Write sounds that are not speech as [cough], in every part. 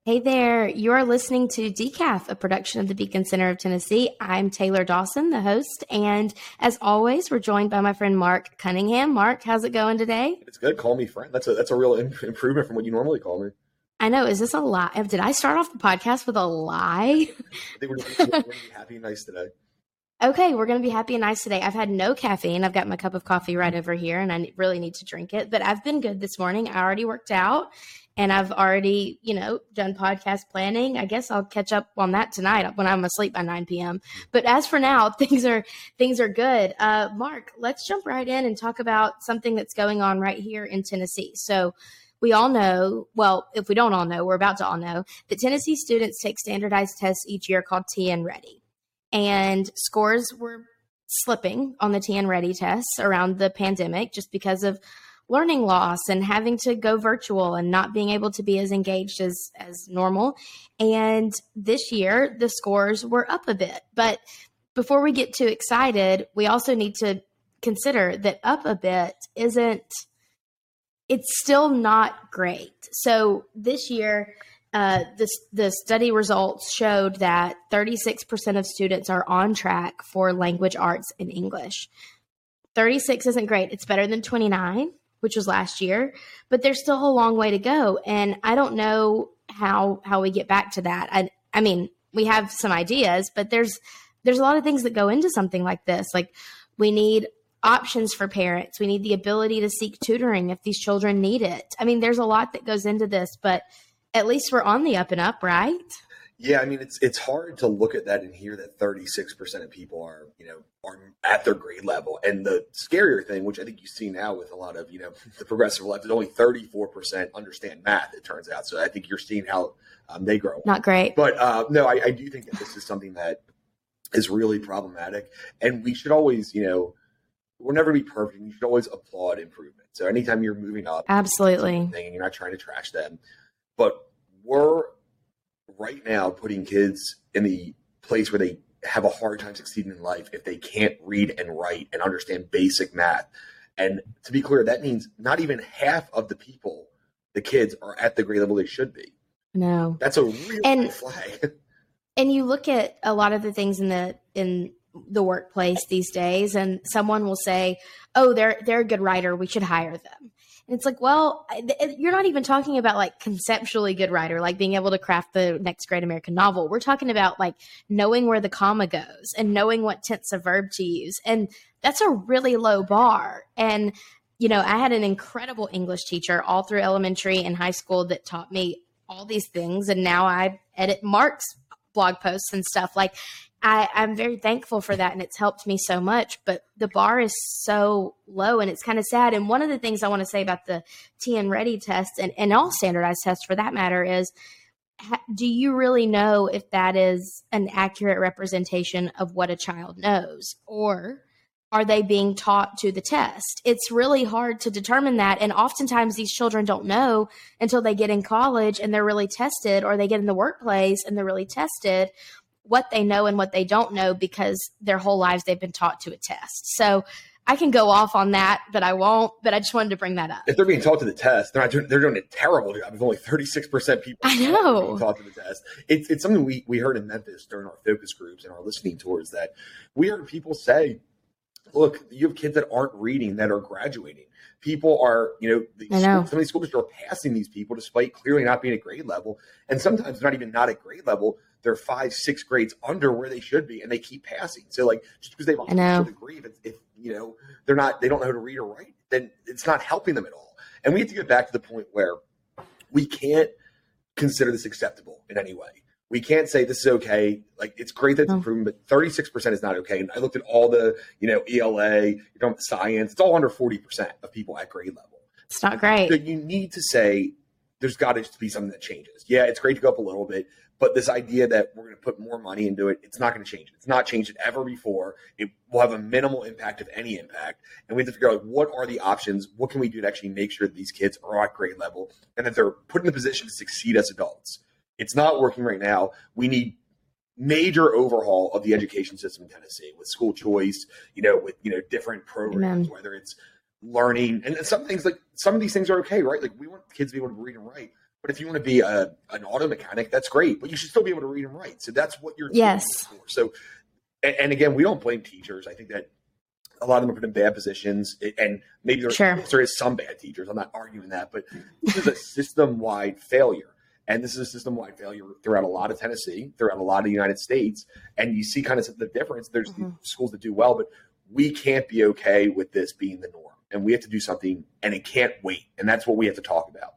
Hey there, you're listening to Decaf, a production of the Beacon Center of Tennessee. I'm Taylor Dawson, the host, and as always, we're joined by my friend Mark Cunningham. Mark, how's it going today? It's good. Call me friend. That's a that's a real improvement from what you normally call me. I know. Is this a lie? Did I start off the podcast with a lie? [laughs] I think we're be happy and nice today. Okay, we're going to be happy and nice today. I've had no caffeine. I've got my cup of coffee right over here, and I really need to drink it. But I've been good this morning. I already worked out, and I've already, you know, done podcast planning. I guess I'll catch up on that tonight when I'm asleep by 9 p.m. But as for now, [laughs] things are things are good. Uh, Mark, let's jump right in and talk about something that's going on right here in Tennessee. So we all know, well, if we don't all know, we're about to all know that Tennessee students take standardized tests each year called TN Ready. And scores were slipping on the TN Ready tests around the pandemic just because of learning loss and having to go virtual and not being able to be as engaged as as normal. And this year the scores were up a bit. But before we get too excited, we also need to consider that up a bit isn't it's still not great. So this year, uh, the, the study results showed that 36% of students are on track for language arts in English. 36 isn't great. It's better than 29, which was last year, but there's still a long way to go. And I don't know how how we get back to that. I, I mean, we have some ideas, but there's there's a lot of things that go into something like this. Like we need options for parents. We need the ability to seek tutoring if these children need it. I mean, there's a lot that goes into this, but at least we're on the up and up, right? Yeah, I mean it's it's hard to look at that and hear that 36% of people are, you know, are at their grade level. And the scarier thing, which I think you see now with a lot of, you know, [laughs] the progressive left is only 34% understand math, it turns out. So I think you're seeing how um, they grow. Not great. But uh, no, I, I do think that this is something that is really problematic. And we should always, you know, we'll never be perfect. You should always applaud improvement. So anytime you're moving up, absolutely, and you're not trying to trash them, but we're right now putting kids in the place where they have a hard time succeeding in life if they can't read and write and understand basic math. And to be clear, that means not even half of the people, the kids, are at the grade level they should be. No, that's a real and, flag. [laughs] And you look at a lot of the things in the in the workplace these days and someone will say oh they're they're a good writer we should hire them and it's like well you're not even talking about like conceptually good writer like being able to craft the next great american novel. We're talking about like knowing where the comma goes and knowing what tense of verb to use. And that's a really low bar. And you know i had an incredible english teacher all through elementary and high school that taught me all these things. And now i edit mark's blog posts and stuff like I, I'm very thankful for that and it's helped me so much. But the bar is so low and it's kind of sad. And one of the things I want to say about the TN Ready test and, and all standardized tests for that matter is do you really know if that is an accurate representation of what a child knows? Or are they being taught to the test? It's really hard to determine that. And oftentimes these children don't know until they get in college and they're really tested, or they get in the workplace and they're really tested, what they know and what they don't know because their whole lives they've been taught to a test. So I can go off on that, but I won't. But I just wanted to bring that up. If they're being taught to the test, they're not doing, they're doing a terrible job. If only thirty six percent people I know being taught to the test. It's it's something we we heard in Memphis during our focus groups and our listening tours that we heard people say, "Look, you have kids that aren't reading that are graduating. People are, you know, these, know. some of these school districts are passing these people despite clearly not being at grade level, and sometimes not even not at grade level." they're five, six grades under where they should be, and they keep passing. So like just because they have a high degree, if, if you know they're not, they don't know how to read or write, then it's not helping them at all. And we have to get back to the point where we can't consider this acceptable in any way. We can't say this is okay. Like it's great that it's improving, but 36% is not okay. And I looked at all the, you know, ELA, you know, science, it's all under 40% of people at grade level. It's not great. So you need to say there's got to be something that changes. Yeah, it's great to go up a little bit, but this idea that we're going to put more money into it, it's not going to change it. It's not changed it ever before. It will have a minimal impact, if any impact. And we have to figure out what are the options? What can we do to actually make sure that these kids are at grade level and that they're put in the position to succeed as adults? It's not working right now. We need major overhaul of the education system in Tennessee with school choice, you know, with, you know, different programs, Amen. whether it's learning and some things like some of these things are okay, right? Like we want kids to be able to read and write But if you want to be a, an auto mechanic, that's great. But you should still be able to read and write. So that's what you're yes. For. So, and, and, again, we don't blame teachers. I think that a lot of them are put in bad positions, and maybe there, sure. there is some bad teachers. I'm not arguing that, but this is a system wide failure. And this is a system wide failure throughout a lot of Tennessee, throughout a lot of the United States. And you see kind of the difference. There's mm-hmm. schools that do well, but we can't be okay with this being the norm. And we have to do something, and it can't wait. And that's what we have to talk about.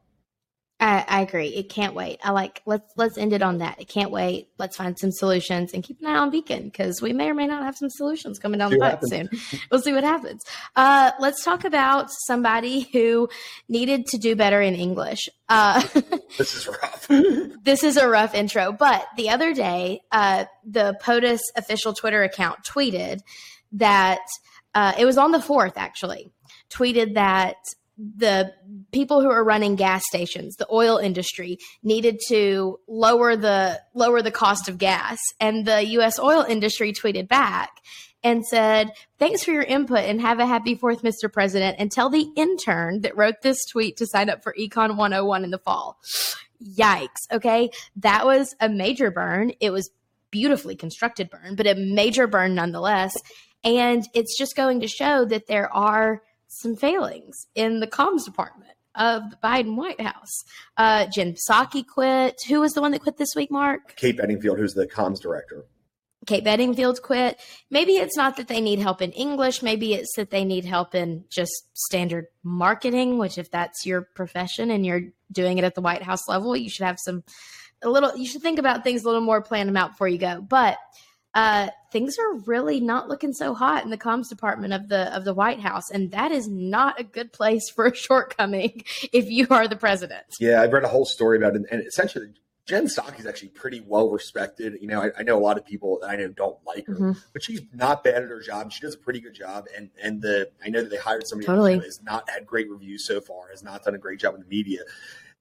I, I, agree. It can't wait. I like let's let's end it on that. It can't wait. Let's find some solutions and keep an eye on Beacon because we may or may not have some solutions coming down see the pipe soon. we'll see what happens. Uh, let's talk about somebody who needed to do better in English. Uh, [laughs] this is rough. this is a rough intro. But the other day, uh, the POTUS official Twitter account tweeted that uh, it was on the fourth actually tweeted that the people who are running gas stations, the oil industry needed to lower the lower the cost of gas and the US oil industry tweeted back and said, "Thanks for your input and have a happy 4th Mr. President and tell the intern that wrote this tweet to sign up for Econ 101 in the fall." Yikes, okay? That was a major burn. It was beautifully constructed burn, but a major burn nonetheless. And it's just going to show that there are some failings in the comms department of the Biden White House. Uh, Jen Psaki quit. Who was the one that quit this week, Mark? Kate Bedingfield, who's the comms director. Kate Bedingfield quit. Maybe it's not that they need help in English. Maybe it's that they need help in just standard marketing, which, if that's your profession and you're doing it at the White House level, you should have some, a little, you should think about things a little more, plan them out before you go. But uh, things are really not looking so hot in the comms department of the of the White House, and that is not a good place for a [laughs] shortcoming if you are the president. Yeah, I've read a whole story about it, and essentially. Jen Psaki is actually pretty well respected. You know, I, I, know a lot of people that I know don't like her, mm-hmm. but she's not bad at her job. She does a pretty good job, and and the I know that they hired somebody totally. who has not had great reviews so far, has not done a great job in the media,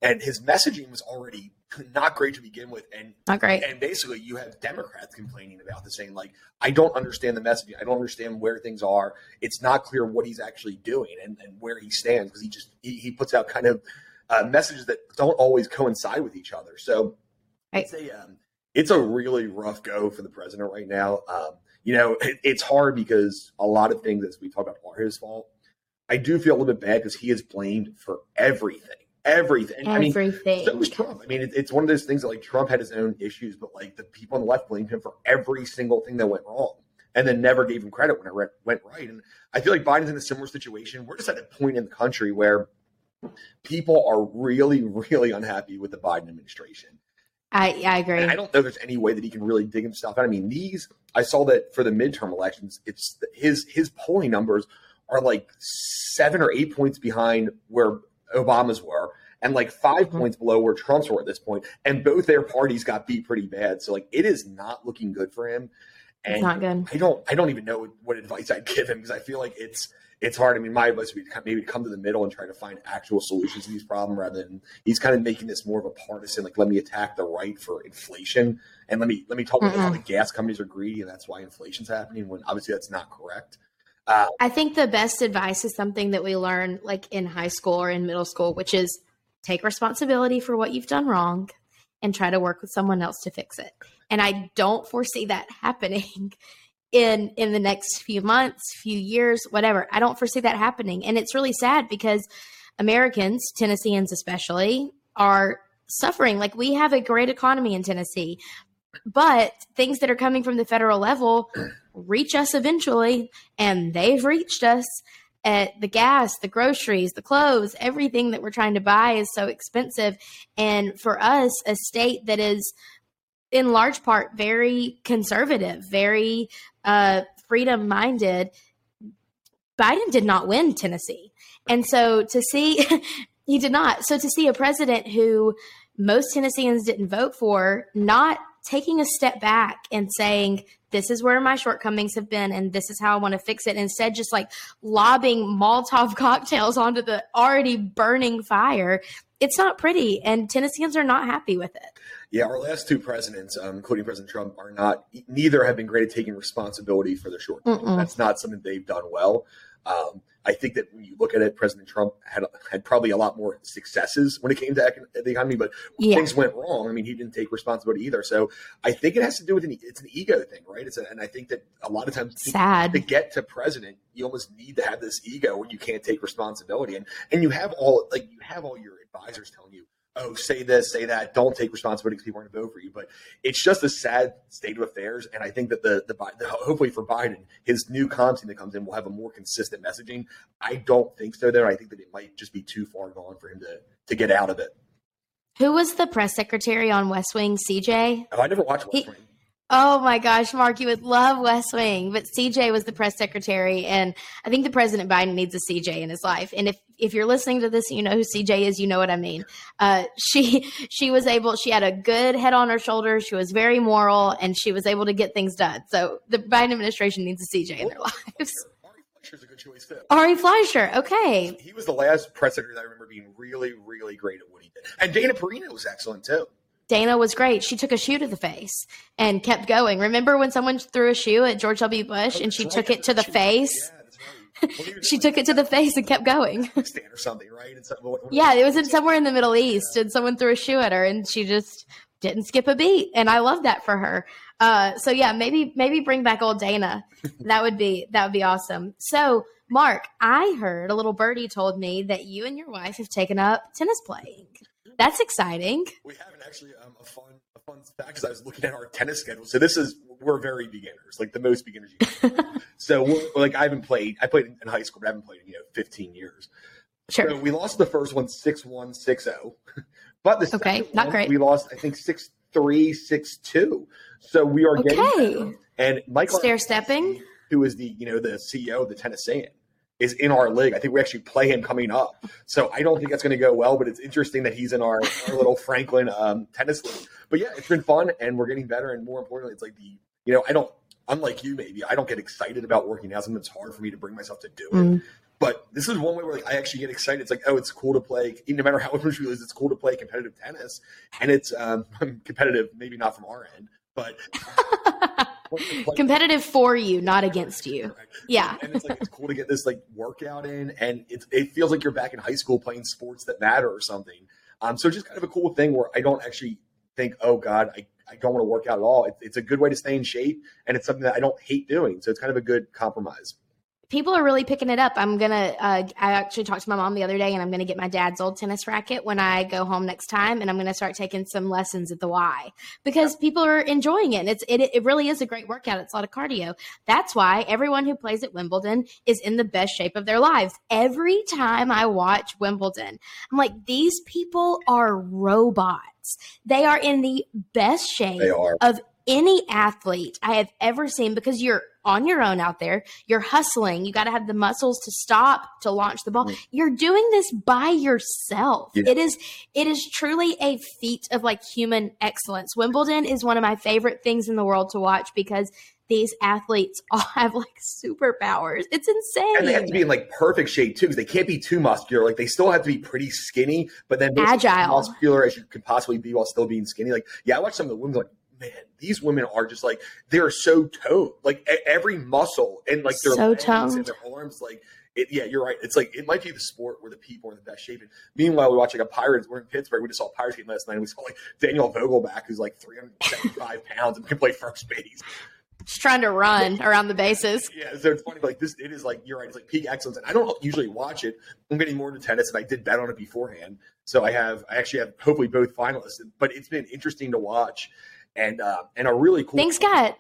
and his messaging was already not great to begin with and not great. and basically you have democrats complaining about this saying like i don't understand the message i don't understand where things are. It's not clear what he's actually doing and, and where he stands because he just he, he, puts out kind of uh, messages that don't always coincide with each other. So right. it's a um, it's a really rough go for the president right now. Um, you know it, it's hard because a lot of things as we talk about are his fault. I do feel a little bit bad because he is blamed for everything everything. Everything. I mean, so was Trump. I mean, it, it's one of those things that like Trump had his own issues, but like the people on the left blamed him for every single thing that went wrong, and then never gave him credit when it went right. And I feel like Biden's in a similar situation. We're just at a point in the country where people are really, really unhappy with the Biden administration. I, I agree. And I don't know if there's any way that he can really dig himself out. I mean, these I saw that for the midterm elections, it's his his polling numbers are like seven or eight points behind where Obama's were and like 5 mm-hmm. points below where Trump's were at this. And both their parties got beat pretty bad. So like it is not looking good for him. And it's not good. I don't I don't even know what advice I'd give him because I feel like it's it's hard. I mean, my advice would be maybe to come to the middle and try to find actual solutions to these problems rather than he's kind of making this more of a partisan. Like, let me attack the right for inflation, and let me let me talk about how the gas companies are greedy, and that's why inflation's happening. When obviously that's not correct. Uh, I think the best advice is something that we learn like in high school or in middle school, which is take responsibility for what you've done wrong and try to work with someone else to fix it. And I don't foresee that [laughs] happening in in the next few months, few years, whatever. I don't foresee that happening. And it's really sad because Americans, Tennesseans especially, are suffering. Like we have a great economy in Tennessee, but things that are coming from the federal level [clears throat] reach us eventually, and they've reached us at the gas, the groceries, the clothes, everything that we're trying to buy is so expensive. And for us, a state that is in large part very conservative, very uh, freedom minded, Biden did not win Tennessee. And so to see, [laughs] he did not. So to see a president who most Tennesseans didn't vote for, not taking a step back and saying, this is where my shortcomings have been and this is how I want to fix it. Instead, just like lobbing Molotov [laughs] cocktails onto the already burning fire. It's not pretty, and Tennesseans are not happy with it. Yeah, our last two presidents, um, including President Trump, are not. Neither have been great at taking responsibility for their shortcomings. Mm-mm. That's not something they've done well. Um, I think that when you look at it, President Trump had had probably a lot more successes when it came to econ- the economy, but Yeah. things went wrong. I mean, he didn't take responsibility either. So I think it has to do with an it's an ego thing, right? It's a, and I think that a lot of times Sad. to get to president, you almost need to have this ego when you can't take responsibility, and and you have all like you have all your advisors telling you. Oh, say this, say that. Don't take responsibility because people aren't going to vote for you. But it's just a sad state of affairs, and I think that the, the the hopefully for Biden, his new comp team that comes in will have a more consistent messaging. I don't think so. There, I think that it might just be too far gone for him to to get out of it. Who was the press secretary on West Wing? CJ. Oh, I never watched West He- Wing. Oh my gosh, Mark, you would love West Wing, but CJ was the press secretary, and I think the President Biden needs a CJ in his life. And if if you're listening to this, and you know who CJ is, you know what I mean. Uh, she [laughs] she was able, she had a good head on her shoulders. She was very moral, and she was able to get things done. So the Biden administration needs a CJ in their [laughs] lives. Fleischer's a good choice too. Ari Fleischer, okay, He was the last press secretary that I remember being really, really great at what he did. And Dana Perino was excellent too. Dana was great. She took a shoe to the face and kept going. Remember when someone threw a shoe at George W. Bush and she That's took it to the She- face? Yeah, right. [laughs] Well, he was She took it to the face and kept going. [laughs] Or something, right? And so, what- what- Yeah, it was in somewhere in the Middle East, and someone threw a shoe at her, and she just didn't skip a beat. And I love that for her. Uh, so yeah, maybe maybe bring back old Dana. [laughs] That would be that would be awesome. So Mark, I heard a little birdie told me that you and your wife have taken up tennis playing. That's exciting. We haven't actually um, a fun a fun fact because I was looking at our tennis schedule. So this is we're very beginners, like the most beginners. You can. [laughs] so we're, like I haven't played. I played in high school, but I haven't played in you know 15 years. Sure. So we lost the first one 6-1, 6-0. [laughs] But the Okay, not one, great. we lost I think 6-3, 6-2. So we are getting Okay. better. And Michael Stair stepping. who is the you know the CEO of the Tennessean, is in our league. I think we actually play him coming up. So I don't think that's going to go well, but it's interesting that he's in our, our little Franklin um, tennis league. But yeah, it's been fun, and we're getting better. And more importantly, it's like the you know I don't unlike you maybe I don't get excited about working out. Sometimes it's hard for me to bring myself to do it. Mm. But this is one way where like I actually get excited. It's like, oh, it's cool to play. No matter how much it is, it's cool to play competitive tennis, and it's um, [laughs] competitive. Maybe not from our end, but [laughs] Competitive for you, not against you. Yeah. and it's like it's cool to get this like workout in, and it it feels like you're back in high school playing sports that matter or something. Um, so just kind of a cool thing where I don't actually think, oh God, I, I don't want to work out at all. It's, it's a good way to stay in shape, and it's something that I don't hate doing. So it's kind of a good compromise. People are really picking it up. I'm gonna. Uh, I actually talked to my mom the other day, and I'm gonna get my dad's old tennis racket when I go home next time, and I'm gonna start taking some lessons at the Y because people are enjoying it. And it's it. It really is a great workout. It's a lot of cardio. That's why everyone who plays at Wimbledon is in the best shape of their lives. Every time I watch Wimbledon, I'm like, these people are robots. They are in the best shape of any athlete I have ever seen because you're on your own out there. You're hustling. You got to have the muscles to stop to launch the ball. Mm. You're doing this by yourself. Yeah. It is it is truly a feat of like human excellence. Wimbledon is one of my favorite things in the world to watch because these athletes [laughs] all have like superpowers. It's insane. And they have to be in like perfect shape too, because they can't be too muscular. Like they still have to be pretty skinny, but then basically as Agile. muscular as you could possibly be while still being skinny. Like, yeah, I watch some of the women like, man, these women are just like they are so toned. Like every muscle and like their So toned. and their arms, like. It, yeah, you're right. It's like it might be the sport where the people are in the best shape. And meanwhile, we watch like a Pirates. We're in Pittsburgh. We just saw a Pirates game last night. and We saw like Daniel Vogelbach, who's like 375 [laughs] pounds and can play first base. just trying to run around the bases. [laughs] Yeah, so it's funny. Like this, it is like you're right. It's like peak excellence, and I don't usually watch it. I'm getting more into tennis, and I did bet on it beforehand. So I have, I actually have hopefully both finalists. But it's been interesting to watch, and uh, and a really cool. Things got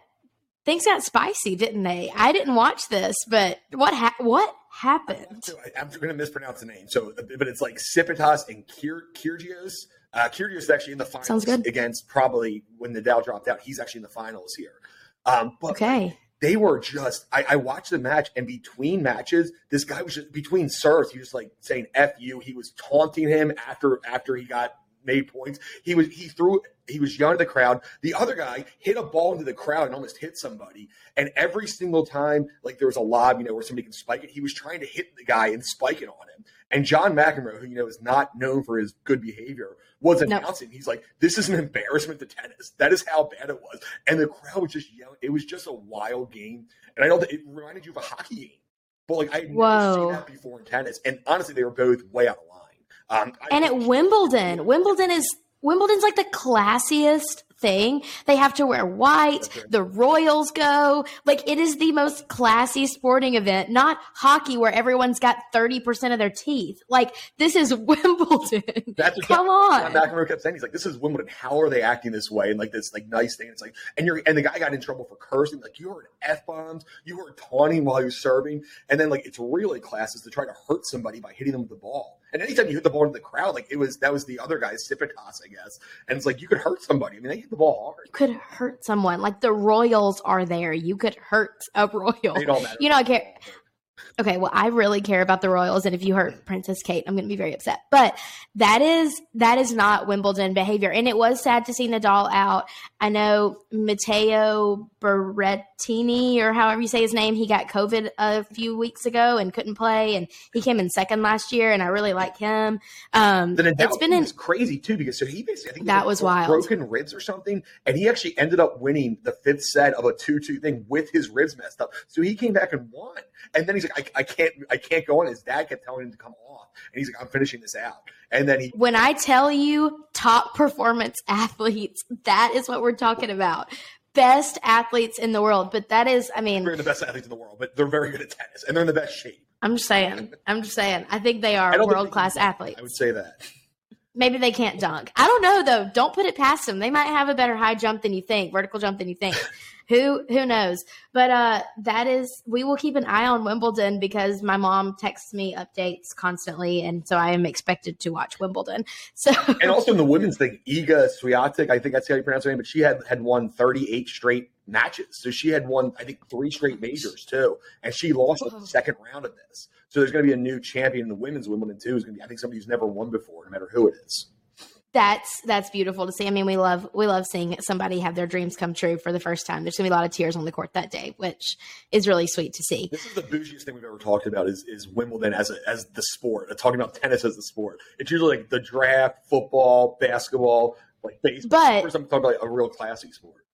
things got spicy, didn't they? I didn't watch this, but what ha- what happened? I'm going to mispronounce the name. So, but it's like Cipitas and Kyr, Kyrgios. Uh, Kyrgios is actually in the finals Sounds good. against probably when Nadal dropped out. He's actually in the finals here. Um, but Okay. they were just I, I watched the match and between matches this guy was just between serves he was like saying f you he was taunting him after after he got made points he was he threw he was yelling at the crowd the other guy hit a ball into the crowd and almost hit somebody and every single time like there was a lob you know where somebody can spike it he was trying to hit the guy and spike it on him and john mcenroe who you know is not known for his good behavior was No. announcing he's like this is an embarrassment to tennis that is how bad it was and the crowd was just yelling. It was just a wild game, and I know that it reminded you of a hockey game. But like I never Whoa. seen that before in tennis, and honestly, they were both way out of line. Um, I- And at Wimbledon, Wimbledon is Wimbledon's like the classiest thing. They have to wear white. The Royals go. Like it is the most classy sporting event, not hockey where everyone's got 30% of their teeth. Like this is [laughs] Wimbledon. That's Come John on. McEnroe kept saying. He's like, "This is Wimbledon. How are they acting this way?" And like this, like nice thing. It's like, and you're, and the guy got in trouble for cursing. Like you heard f bombs, you heard taunting while he was serving, and then like it's really classes to try to hurt somebody by hitting them with the ball. And anytime you hit the ball into the crowd, like it was that was the other guy's Sipitas, I guess. And it's like you could hurt somebody. I mean, they the ball hard. You could hurt someone. Like the Royals are there. You could hurt a Royal. They don't matter. You know, I care. Okay, well, I really care about the Royals, and if you hurt Princess Kate, I'm going to be very upset. But that is that is not Wimbledon behavior, and it was sad to see Nadal out. I know Matteo Berrettini, or however you say his name, he got COVID a few weeks ago and couldn't play, and he came in second last year, and I really like him. Um, The Nadal it's been was crazy too because so he basically I think That was bro- wild. broken ribs or something, and he actually ended up winning the fifth set of a two-two thing with his ribs messed up. So he came back and won, and then he's like, I, I can't, I can't go on. His dad kept telling him to come off, and he's like, I'm finishing this out, and then he when I tell you top performance [laughs] athletes, that is what we're talking about. Best athletes in the world. But that is, I mean, they're the best athletes in the world, but they're very good at tennis, and they're in the best shape. I'm just saying. I'm just saying. I think they are don't think they world class athletes. I would say that. Maybe they can't dunk. I don't know though. Don't put it past them. They might have a better high jump than you think, vertical jump than you think. Who who knows? But uh that is we will keep an eye on Wimbledon because my mom texts me updates constantly and so I am expected to watch Wimbledon. [laughs] So And also in the women's thing, Iga Swiatek, I think that's how you pronounce her name, but she had had won 38 straight matches. So she had won, I think, three straight majors too, and she lost in the second round of this. So there's going to be a new champion in the women's Wimbledon too. Is going to be, I think, somebody who's never won before, no matter who it is. That's that's beautiful to see. I mean, we love we love seeing somebody have their dreams come true for the first time. There's gonna be a lot of tears on the court that day, which is really sweet to see. This is the bougiest thing we've ever talked about is, is Wimbledon as a, as the sport. Uh, Talking about tennis as the sport. It's usually like the draft, football, basketball, like baseball. But- time talking about a real classy sport.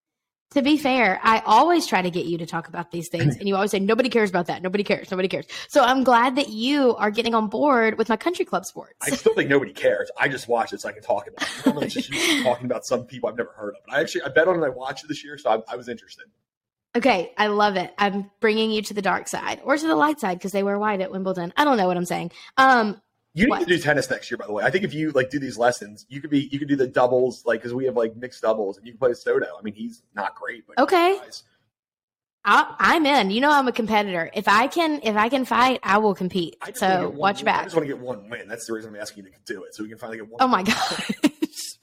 To be fair, I always try to get you to talk about these things, and you always say nobody cares about that. Nobody cares. Nobody cares. So I'm glad that you are getting on board with my country club sports. I still think nobody cares. I just watch it so I can talk about it. It's just talking about some people I've never heard of. But I actually I bet on it. I watched it this year, so I, I was interested. Okay, I love it. I'm bringing you to the dark side or to the light side because they wear white at Wimbledon. I don't know what I'm saying. Um, You need What? to do tennis next year, by the way. I think if you like do these lessons, you could be you could do the doubles, like because we have like mixed doubles, and you can play with Soto. I mean, he's not great, but Okay. I, I'm in. You know, I'm a competitor. If I can, if I can fight, I will compete. I So watch win. I just want to get one win. That's the reason I'm asking you to do it, so we can finally get one. Oh my gosh. [laughs]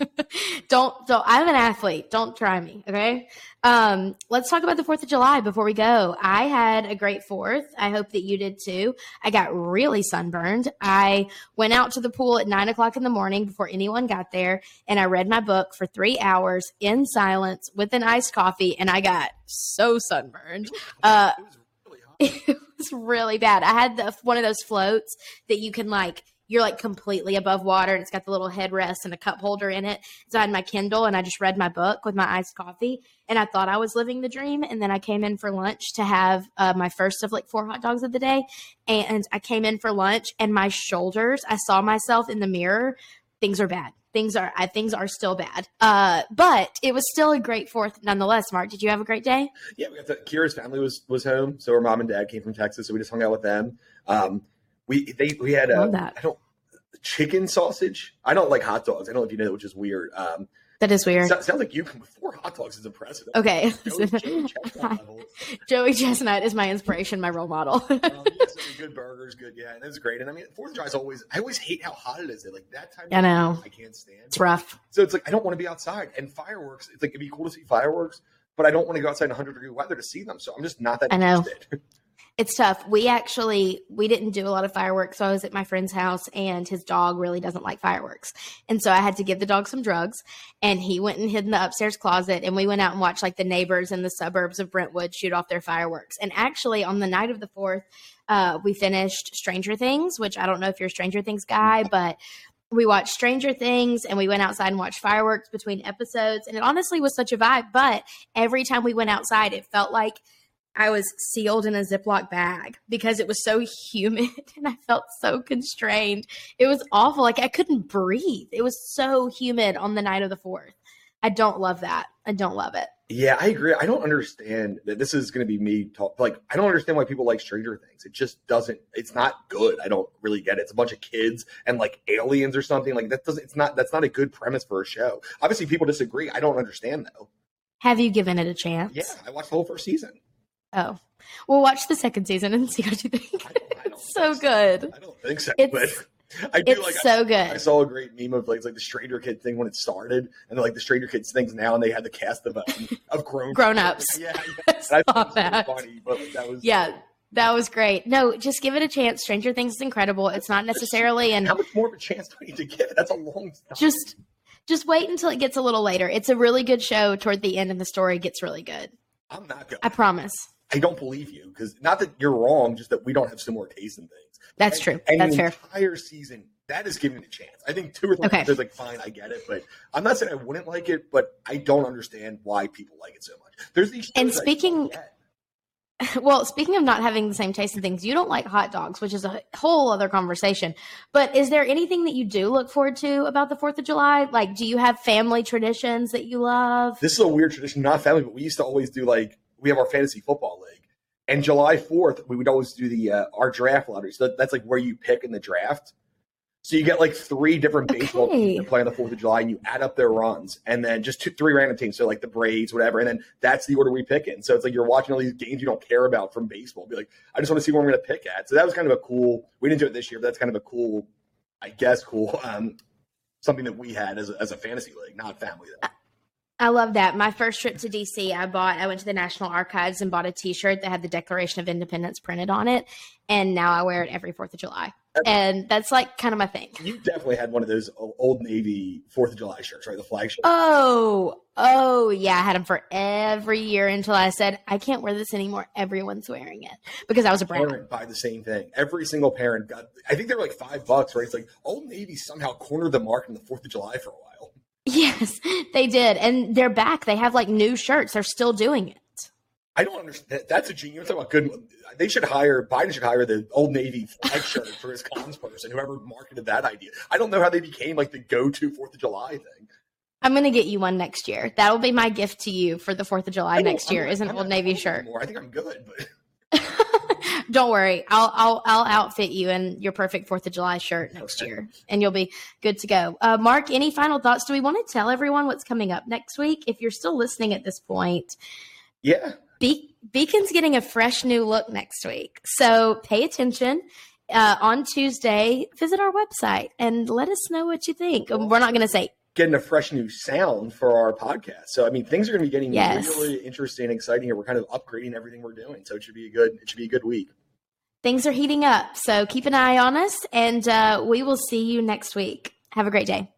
[laughs] don't don't I'm an athlete. Don't try me, okay? Um, let's talk about the 4th of July before we go. I had a great 4th. I hope that you did too. I got really sunburned. I went out to the pool at nine o'clock in the morning before anyone got there, and I read my book for three hours in silence with an iced coffee, and I got so sunburned. Uh, It was really hot. [laughs] it was really bad. I had the one of those floats that you can like you're like completely above water and it's got the little headrest and a cup holder in it. So I had my Kindle and I just read my book with my iced coffee and I thought I was living the dream. And then I came in for lunch to have uh, my first of like four hot dogs of the day. And I came in for lunch and my shoulders, I saw myself in the mirror. Things are bad. Things are, I, things are still bad. Uh, but it was still a great fourth nonetheless. Mark, did you have a great day? Yeah, we got the Kira's family was was home, so her mom and dad came from Texas, so we just hung out with them. Um, we they we had uh, that. I don't chicken sausage. I don't like hot dogs. I don't know if you know, that, which is weird. Um, That is weird. so- sounds like you can four hot dogs is impressive. Okay. Joey- Joey Chestnut. [laughs] Joey Chestnut is my inspiration, my role model. Um, yes, good burgers, good, yeah, and it's great. And I mean, Fourth of July is always. I always hate how hot it is. Like that time. I know. year, I can't stand. it's rough. So it's like I don't want to be outside. And fireworks, it's like it'd be cool to see fireworks, but I don't want to go outside in 100 degree weather to see them. So I'm just not that I know. interested. [laughs] It's tough. We actually we didn't do a lot of fireworks. So I was at my friend's house and his dog really doesn't like fireworks. And so I had to give the dog some drugs and he went and hid in the upstairs closet and we went out and watched like the neighbors in the suburbs of Brentwood shoot off their fireworks. And actually on the night of the 4th, uh, we finished Stranger Things, which I don't know if you're a Stranger Things guy, but we watched Stranger Things and we went outside and watched fireworks between episodes. And it honestly was such a vibe. But every time we went outside, it felt like I was sealed in a Ziploc bag because it was so humid [laughs] and I felt so constrained. It was awful. Like I couldn't breathe. It was so humid on the night of the 4th. I don't love that. I don't love it. Yeah, I agree. I don't understand that this is going to be me talk. Like, I don't understand why people like Stranger Things. It just doesn't. It's not good. I don't really get it. It's a bunch of kids and like aliens or something. Like that doesn't. It's not. That's not a good premise for a show. Obviously, people disagree. I don't understand though. Have you given it a chance? Yeah, I watched the whole first season. Oh, we'll watch the second season and [laughs] see what you think. I, I it's so good. I don't think so. It's, but I do it's like. so I, good. I saw a great meme of like, like the Stranger Kids thing when it started, and like the Stranger Kids things now, and they had the cast [laughs] of um, of grown Grown ups. Yeah, yeah. [laughs] I thought was really that. funny, but like, that was Yeah, that was great. No, just give it a chance. Stranger Things is incredible. It's not necessarily and How much more of a chance do we need to give it? That's a long time. just just wait until it gets a little later. It's a really good show toward the end and the story gets really good. I'm not going. I promise. I don't believe you because not that you're wrong, just that we don't have similar tastes in things. That's And- true. And That's the fair. entire season, that is giving it a chance. I think two or three Okay. episodes, like fine, I get it, but I'm not saying I wouldn't like it, but I don't understand why people like it so much. There's these. And speaking- [laughs] Well, speaking of not having the same taste in things, you don't like hot dogs, which is a whole other conversation. But is there anything that you do look forward to about the 4th of July? Like, do you have family traditions that you love? this is a weird tradition, not family, but we used to always do like we have our fantasy football league, and July Fourth we would always do the uh, our draft lottery. So that's like where you pick in the draft. So you get like three different baseball Okay. teams that play on the Fourth of July, and you add up their runs, and then just two, three random teams. So like the Braves, whatever, and then that's the order we pick in. So it's like you're watching all these games you don't care about from baseball. Be like, I just want to see where I'm going to pick at. So that was kind of a cool. We didn't do it this year, but that's kind of a cool, I guess, cool. Um, something that we had as a, as a fantasy league, not family though. I love that. My first trip to DC, I bought, I went to the National Archives and bought a t shirt that had the Declaration of Independence printed on it. And now I wear it every 4th of July. And that's like kind of my thing. You definitely had one of those old Navy Fourth of July shirts, right? The flag shirt. Oh, oh, yeah. I had them for every year until I said, I can't wear this anymore. Everyone's wearing it because I was a brown. parent buy the same thing. Every single parent got. I think they were like five bucks, right? It's like Old Navy somehow cornered the market in the Fourth of July for a while. Yes, they did. And they're back. They have like new shirts. They're still doing it. I don't understand. That's a genius. About good. They should hire Biden. Should hire the Old Navy flag shirt for his cons person. Whoever marketed that idea. I don't know how they became like the go-to Fourth of July thing. I'm going to get you one next year. That'll be my gift to you for the 4th of July next I'm year not- is an I'm Old Navy shirt. anymore. I think I'm good, but Don't worry. I'll I'll I'll outfit you in your perfect 4th of July shirt next Okay. year and you'll be good to go. Uh, Mark, any final thoughts? Do we want to tell everyone what's coming up next week? If you're still listening at this point, yeah. Be- Beacon's getting a fresh new look next week. So pay attention. Uh, on Tuesday, visit our website and let us know what you think. We're not going to say, Getting a fresh new sound for our podcast. So I mean, things are going to be getting Yes. really interesting, and exciting here. We're kind of upgrading everything we're doing, so it should be a good. It should be a good week. Things are heating up. So keep an eye on us and uh, we will see you next week. Have a great day.